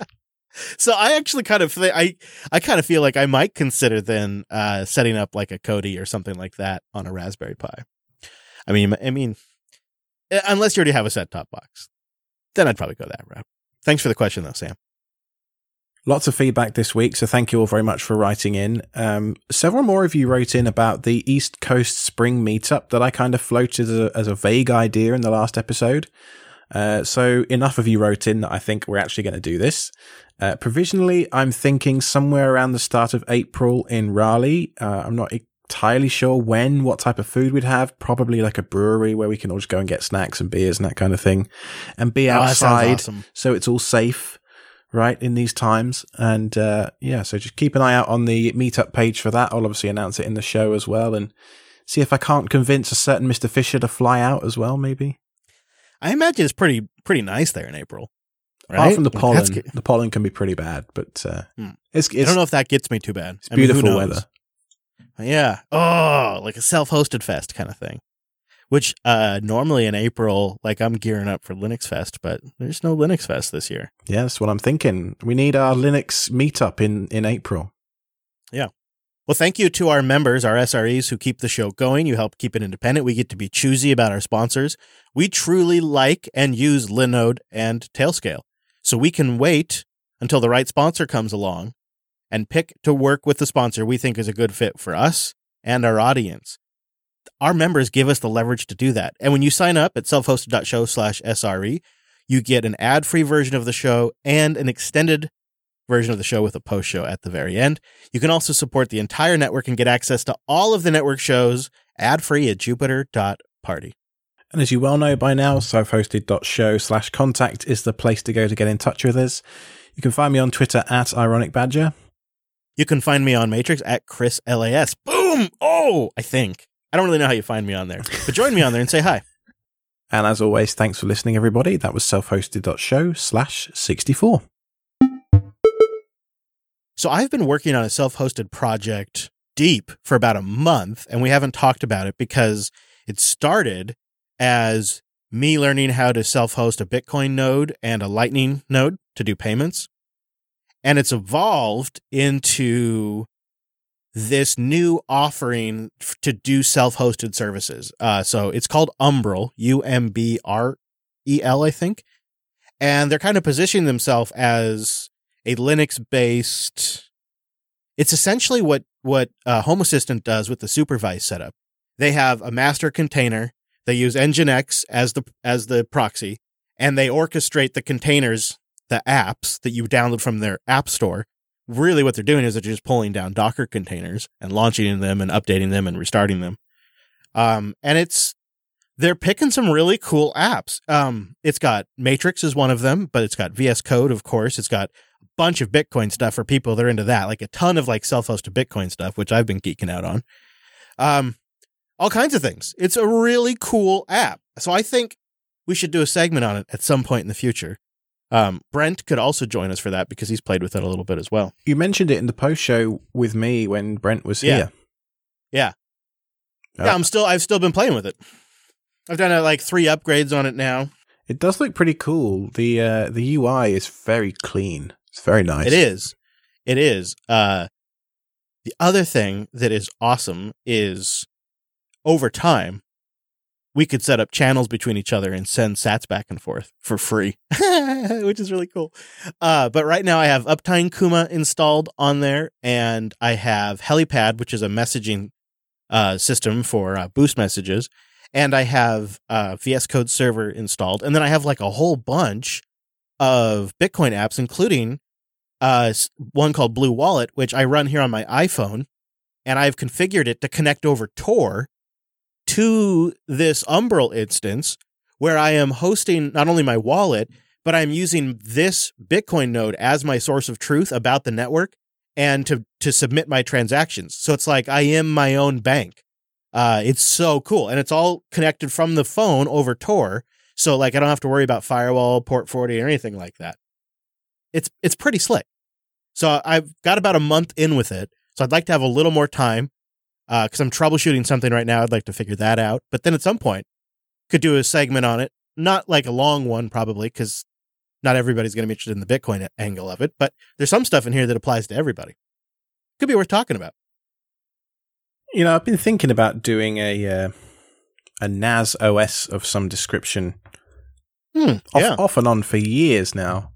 Speaker 2: so I actually kind of, I, I kind of feel like I might consider then uh, setting up like a Kodi or something like that on a Raspberry Pi. I mean, I mean, uh, unless you already have a set top box, then I'd probably go that route. Thanks for the question, though, Sam.
Speaker 1: Lots of feedback this week, so thank you all very much for writing in. Um, several more of you wrote in about the East Coast Spring Meetup that I kind of floated as a, as a vague idea in the last episode. Uh, so enough of you wrote in that I think we're actually going to do this. Uh, provisionally, I'm thinking somewhere around the start of April in Raleigh. Uh, I'm not entirely sure when, what type of food we'd have. Probably like a brewery where we can all just go and get snacks and beers and that kind of thing, and be
Speaker 2: Oh,
Speaker 1: outside,
Speaker 2: awesome.
Speaker 1: so it's all safe, right, in these times. And uh, yeah, so just keep an eye out on the meetup page for that. I'll obviously announce it in the show as well, and see if I can't convince a certain Mister Fisher to fly out as well, maybe.
Speaker 2: I imagine it's pretty pretty nice there in April. Right?
Speaker 1: Apart from the
Speaker 2: Like,
Speaker 1: pollen, the pollen can be pretty bad, but uh,
Speaker 2: Hmm.
Speaker 1: it's
Speaker 2: I don't know if that gets me too bad.
Speaker 1: it's
Speaker 2: I mean,
Speaker 1: beautiful
Speaker 2: knows?
Speaker 1: weather.
Speaker 2: Yeah. Oh, like a self-hosted fest kind of thing. Which uh normally in April, like I'm gearing up for Linux Fest, but there's no Linux Fest this year.
Speaker 1: Yeah, that's what I'm thinking. We need our Linux meetup in in April. Yeah.
Speaker 2: Well, thank you to our members, our SREs who keep the show going. You help keep it independent. We get to be choosy about our sponsors. We truly like and use Linode and Tailscale. So we can wait until the right sponsor comes along and pick to work with the sponsor we think is a good fit for us and our audience. Our members give us the leverage to do that. And when you sign up at self-hosted.show slash SRE, you get an ad-free version of the show and an extended version of the show with a post show at the very end. You can also support the entire network and get access to all of the network shows ad-free at jupiter.party.
Speaker 1: And as you well know by now, self-hosted.show slash contact is the place to go to get in touch with us. You can find me on Twitter at Ironic Badger.
Speaker 2: You can find me on Matrix at Chris LAS. Boom! Oh, I think. I don't really know how you find me on there, but join me on there and say hi. (laughs)
Speaker 1: And as always, thanks for listening, everybody. That was self-hosted.show slash 64.
Speaker 2: So I've been working on a self-hosted project deep for about a month, and we haven't talked about it because it started as me learning how to self-host a Bitcoin node and a Lightning node to do payments. And it's evolved into this new offering to do self-hosted services. Uh, so it's called Umbrel, U M B R E L, I think. And they're kind of positioning themselves as a Linux-based. It's essentially what what uh, Home Assistant does with the supervised setup. They have a master container. They use Nginx as the as the proxy, and they orchestrate the containers, the apps that you download from their app store. Really, what they're doing is they're just pulling down Docker containers and launching them and updating them and restarting them. Um, and it's they're picking some really cool apps. Um, it's got Matrix is one of them, but it's got VS Code, of course. It's got a bunch of Bitcoin stuff for people that are into that, like a ton of like self-hosted Bitcoin stuff, which I've been geeking out on. Um, all kinds of things. It's a really cool app. So I think we should do a segment on it at some point in the future. Um, Brent could also join us for that because he's played with it a little bit as well.
Speaker 1: You mentioned it in the post show with me when Brent was
Speaker 2: Yeah.
Speaker 1: here.
Speaker 2: Yeah.
Speaker 1: Uh,
Speaker 2: yeah, I'm still I've still been playing with it. I've done uh, like three upgrades on it now.
Speaker 1: It does look pretty cool. The uh, the UI is very clean. It's very nice.
Speaker 2: It is. It is. Uh, the other thing that is awesome is over time, we could set up channels between each other and send sats back and forth for free, (laughs) which is really cool. Uh, but right now I have Uptime Kuma installed on there and I have Helipad, which is a messaging uh, system for uh, boost messages. And I have uh, VS Code server installed. And then I have like a whole bunch of Bitcoin apps, including uh, one called Blue Wallet, which I run here on my iPhone, and I've configured it to connect over Tor to this Umbrel instance where I am hosting not only my wallet, but I'm using this Bitcoin node as my source of truth about the network and to to submit my transactions. So it's like I am my own bank. Uh, it's so cool, and it's all connected from the phone over Tor. So like I don't have to worry about firewall, port forwarding, or anything like that. It's it's pretty slick. So I've got about a month in with it. So I'd like to have a little more time because I'm troubleshooting something right now. I'd like to figure that out. But then at some point, could do a segment on it. Not like a long one, probably, because not everybody's going to be interested in the Bitcoin angle of it. But there's some stuff in here that applies to everybody. Could be worth talking about.
Speaker 1: You know, I've been thinking about doing a uh, a NAS OS of some description
Speaker 2: Hmm,
Speaker 1: off,
Speaker 2: yeah.
Speaker 1: off and on for years now.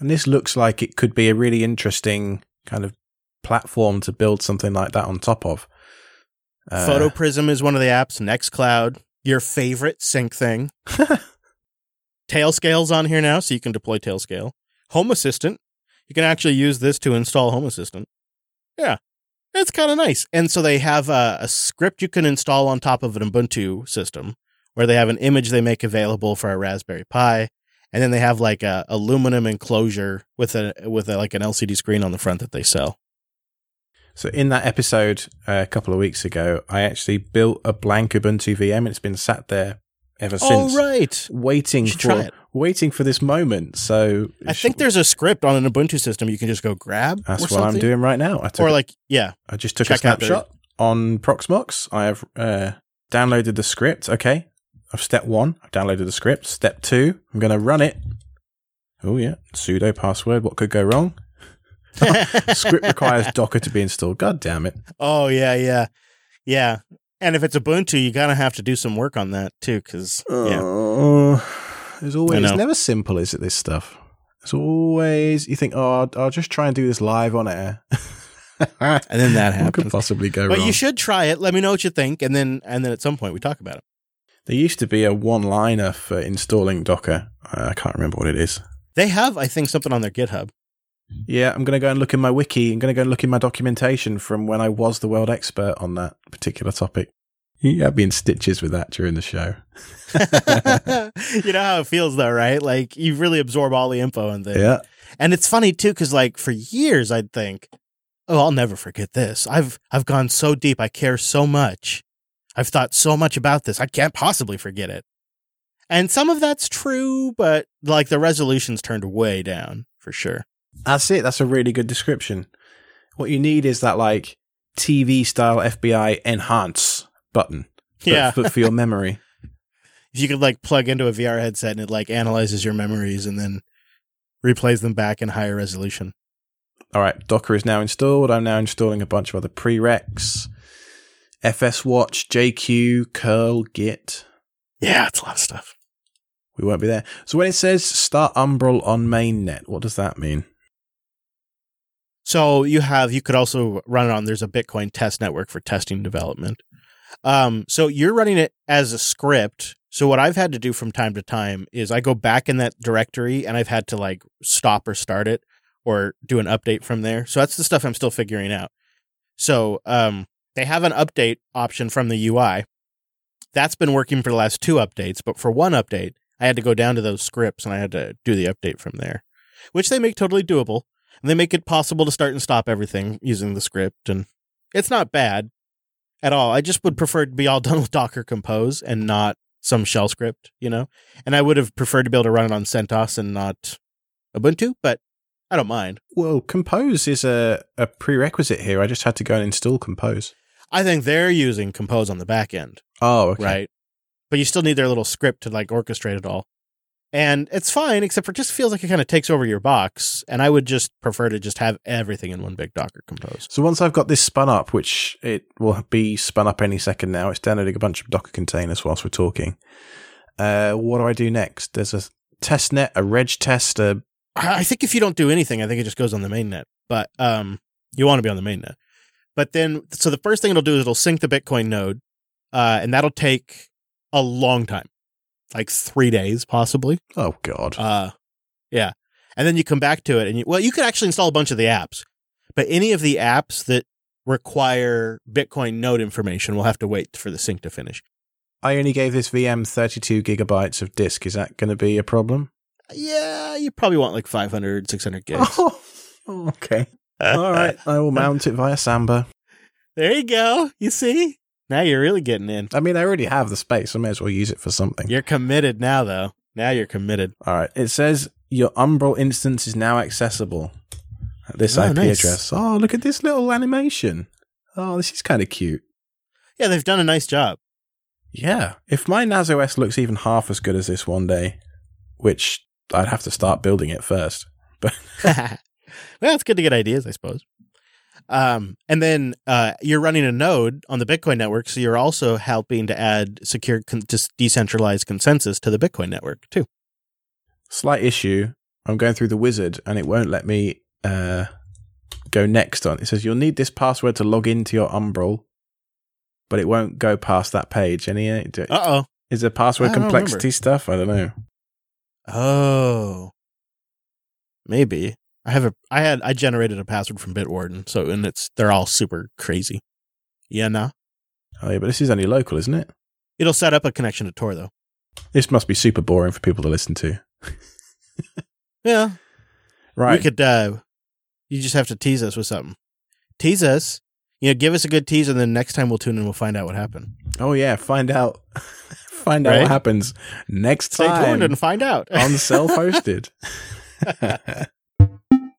Speaker 1: And this looks like it could be a really interesting kind of platform to build something like that on top of.
Speaker 2: Uh, Photo Prism is one of the apps. Nextcloud, your favorite Syncthing. (laughs) Tailscale's on here now, so you can deploy Tailscale. Home Assistant, you can actually use this to install Home Assistant. Yeah, it's kind of nice. And so they have a, a, script you can install on top of an Ubuntu system where they have an image they make available for a Raspberry Pi. And then they have like a aluminum enclosure with a with a, like an LCD screen on the front that they sell.
Speaker 1: So in that episode uh, a couple of weeks ago, I actually built a blank Ubuntu VM. It's been sat there ever oh,
Speaker 2: since. Oh right,
Speaker 1: waiting for waiting for this moment. So
Speaker 2: I think there's a script on an Ubuntu system you can just go grab.
Speaker 1: That's what something. I'm doing right now.
Speaker 2: I took or like yeah,
Speaker 1: I just took a snapshot on Proxmox. I have uh, downloaded the script. Okay, of step one, I've downloaded the script. Step two, I'm going to run it. Oh yeah, sudo password. What could go wrong? (laughs) Script requires Docker to be installed. God damn it.
Speaker 2: Oh, yeah, yeah. Yeah. And if it's Ubuntu, you gotta have to do some work on that too, because yeah. Uh,
Speaker 1: there's always it's never simple, is it? This stuff. It's always you think, oh, I'll, I'll just try and do this live on air, (laughs)
Speaker 2: and then that happens. What
Speaker 1: could possibly go
Speaker 2: but
Speaker 1: wrong?
Speaker 2: you should try it. Let me know what you think, and then and then at some point we talk about it.
Speaker 1: There used to be a one-liner for installing Docker. I can't remember what it is.
Speaker 2: They have, I think, something on their GitHub.
Speaker 1: Yeah, I'm going to go and look in my wiki. I'm going to go and look in my documentation from when I was the world expert on that particular topic. You had me in stitches with that during the show. (laughs)
Speaker 2: you know how it feels, though, right? Like you really absorb all the info and things.
Speaker 1: Yeah.
Speaker 2: And it's funny too, because like for years, I'd think, "Oh, I'll never forget this. I've I've gone so deep. I care so much. I've thought so much about this. I can't possibly forget it." And some of that's true, but like the resolution's turned way down for sure.
Speaker 1: That's it. That's a really good description. What you need is that like TV style FBI enhance button.
Speaker 2: Yeah.
Speaker 1: But for your memory. (laughs)
Speaker 2: if you could like plug into a VR headset and it like analyzes your memories and then replays them back in higher resolution.
Speaker 1: All right. Docker is now installed. I'm now installing a bunch of other prereqs. FS Watch, JQ, curl, git.
Speaker 2: Yeah, it's a lot of stuff.
Speaker 1: We won't be there. So when it says start Umbrel on mainnet, what does that mean?
Speaker 2: So you have you could also run it on there's a Bitcoin test network for testing development. Um, so you're running it as a script. So what I've had to do from time to time is I go back in that directory and I've had to like stop or start it or do an update from there. So that's the stuff I'm still figuring out. So um, they have an update option from the UI. That's been working for the last two updates, but for one update, I had to go down to those scripts and I had to do the update from there, which they make totally doable. And they make it possible to start and stop everything using the script. And it's not bad at all. I just would prefer to be all (laughs) done with Docker Compose and not some shell script, you know? And I would have preferred to be able to run it on CentOS and not Ubuntu, but I don't mind.
Speaker 1: Well, Compose is a, a prerequisite here. I just had to go and install Compose.
Speaker 2: I think they're using Compose on the back end.
Speaker 1: Oh, okay.
Speaker 2: Right. But you still need their little script to like orchestrate it all and it's fine except for it just feels like it kind of takes over your box and i would just prefer to just have everything in one big docker compose
Speaker 1: so once i've got this spun up which it will be spun up any second now it's downloading a bunch of docker containers whilst we're talking uh, what do i do next? There's a test net a reg test a
Speaker 2: i think if you don't do anything i think it just goes on the main net but um, you want to be on the main net but then so the first thing it'll do is it'll sync the bitcoin node uh, and that'll take a long time like three days, possibly.
Speaker 1: Oh God.
Speaker 2: Uh, yeah. And then you come back to it, and you, well, you could actually install a bunch of the apps, but any of the apps that require Bitcoin node information will have to wait for the sync to finish.
Speaker 1: I only gave this VM 32 gigabytes of disk. Is that going to be a problem?
Speaker 2: Yeah, you probably want like 500, 600 gigs.
Speaker 1: Oh, (laughs) okay. (laughs) All right. I will mount it via Samba.
Speaker 2: There you go. You see? Now you're really getting in.
Speaker 1: I mean, I already have the space. I may as well use it for something.
Speaker 2: You're committed now, though. Now you're committed.
Speaker 1: All right. It says your Umbrel instance is now accessible at this oh, IP nice. address. Oh, look at this little animation. Oh, this is kind of cute.
Speaker 2: Yeah, they've done a nice job.
Speaker 1: Yeah. If my NAS OS looks even half as good as this one day, which I'd have to start building it first. But (laughs)
Speaker 2: well, it's good to get ideas, I suppose. Um, and then uh, you're running a node on the Bitcoin network, so you're also helping to add secure, con- decentralized consensus to the Bitcoin network too.
Speaker 1: Slight issue I'm going through the wizard and it won't let me uh, go next on. It says you'll need this password to log into your Umbrel, but it won't go past that page. Any uh
Speaker 2: oh.
Speaker 1: Is there password complexity
Speaker 2: remember.
Speaker 1: stuff? I don't know.
Speaker 2: Oh. Maybe. I have a I had I generated a password from Bitwarden, so and it's they're all super crazy. Yeah, no.
Speaker 1: Oh yeah, but this is only local, isn't it?
Speaker 2: It'll set up a connection to Tor though.
Speaker 1: This must be super boring for people to listen to. (laughs)
Speaker 2: Yeah.
Speaker 1: Right.
Speaker 2: We could uh you just have to tease us with something. Tease us. You know, give us a good tease and then next time we'll tune in we'll find out what happened.
Speaker 1: oh yeah, find out (laughs) find out what happens next
Speaker 2: Stay
Speaker 1: time
Speaker 2: tuned and find out.
Speaker 1: on (laughs) self-hosted.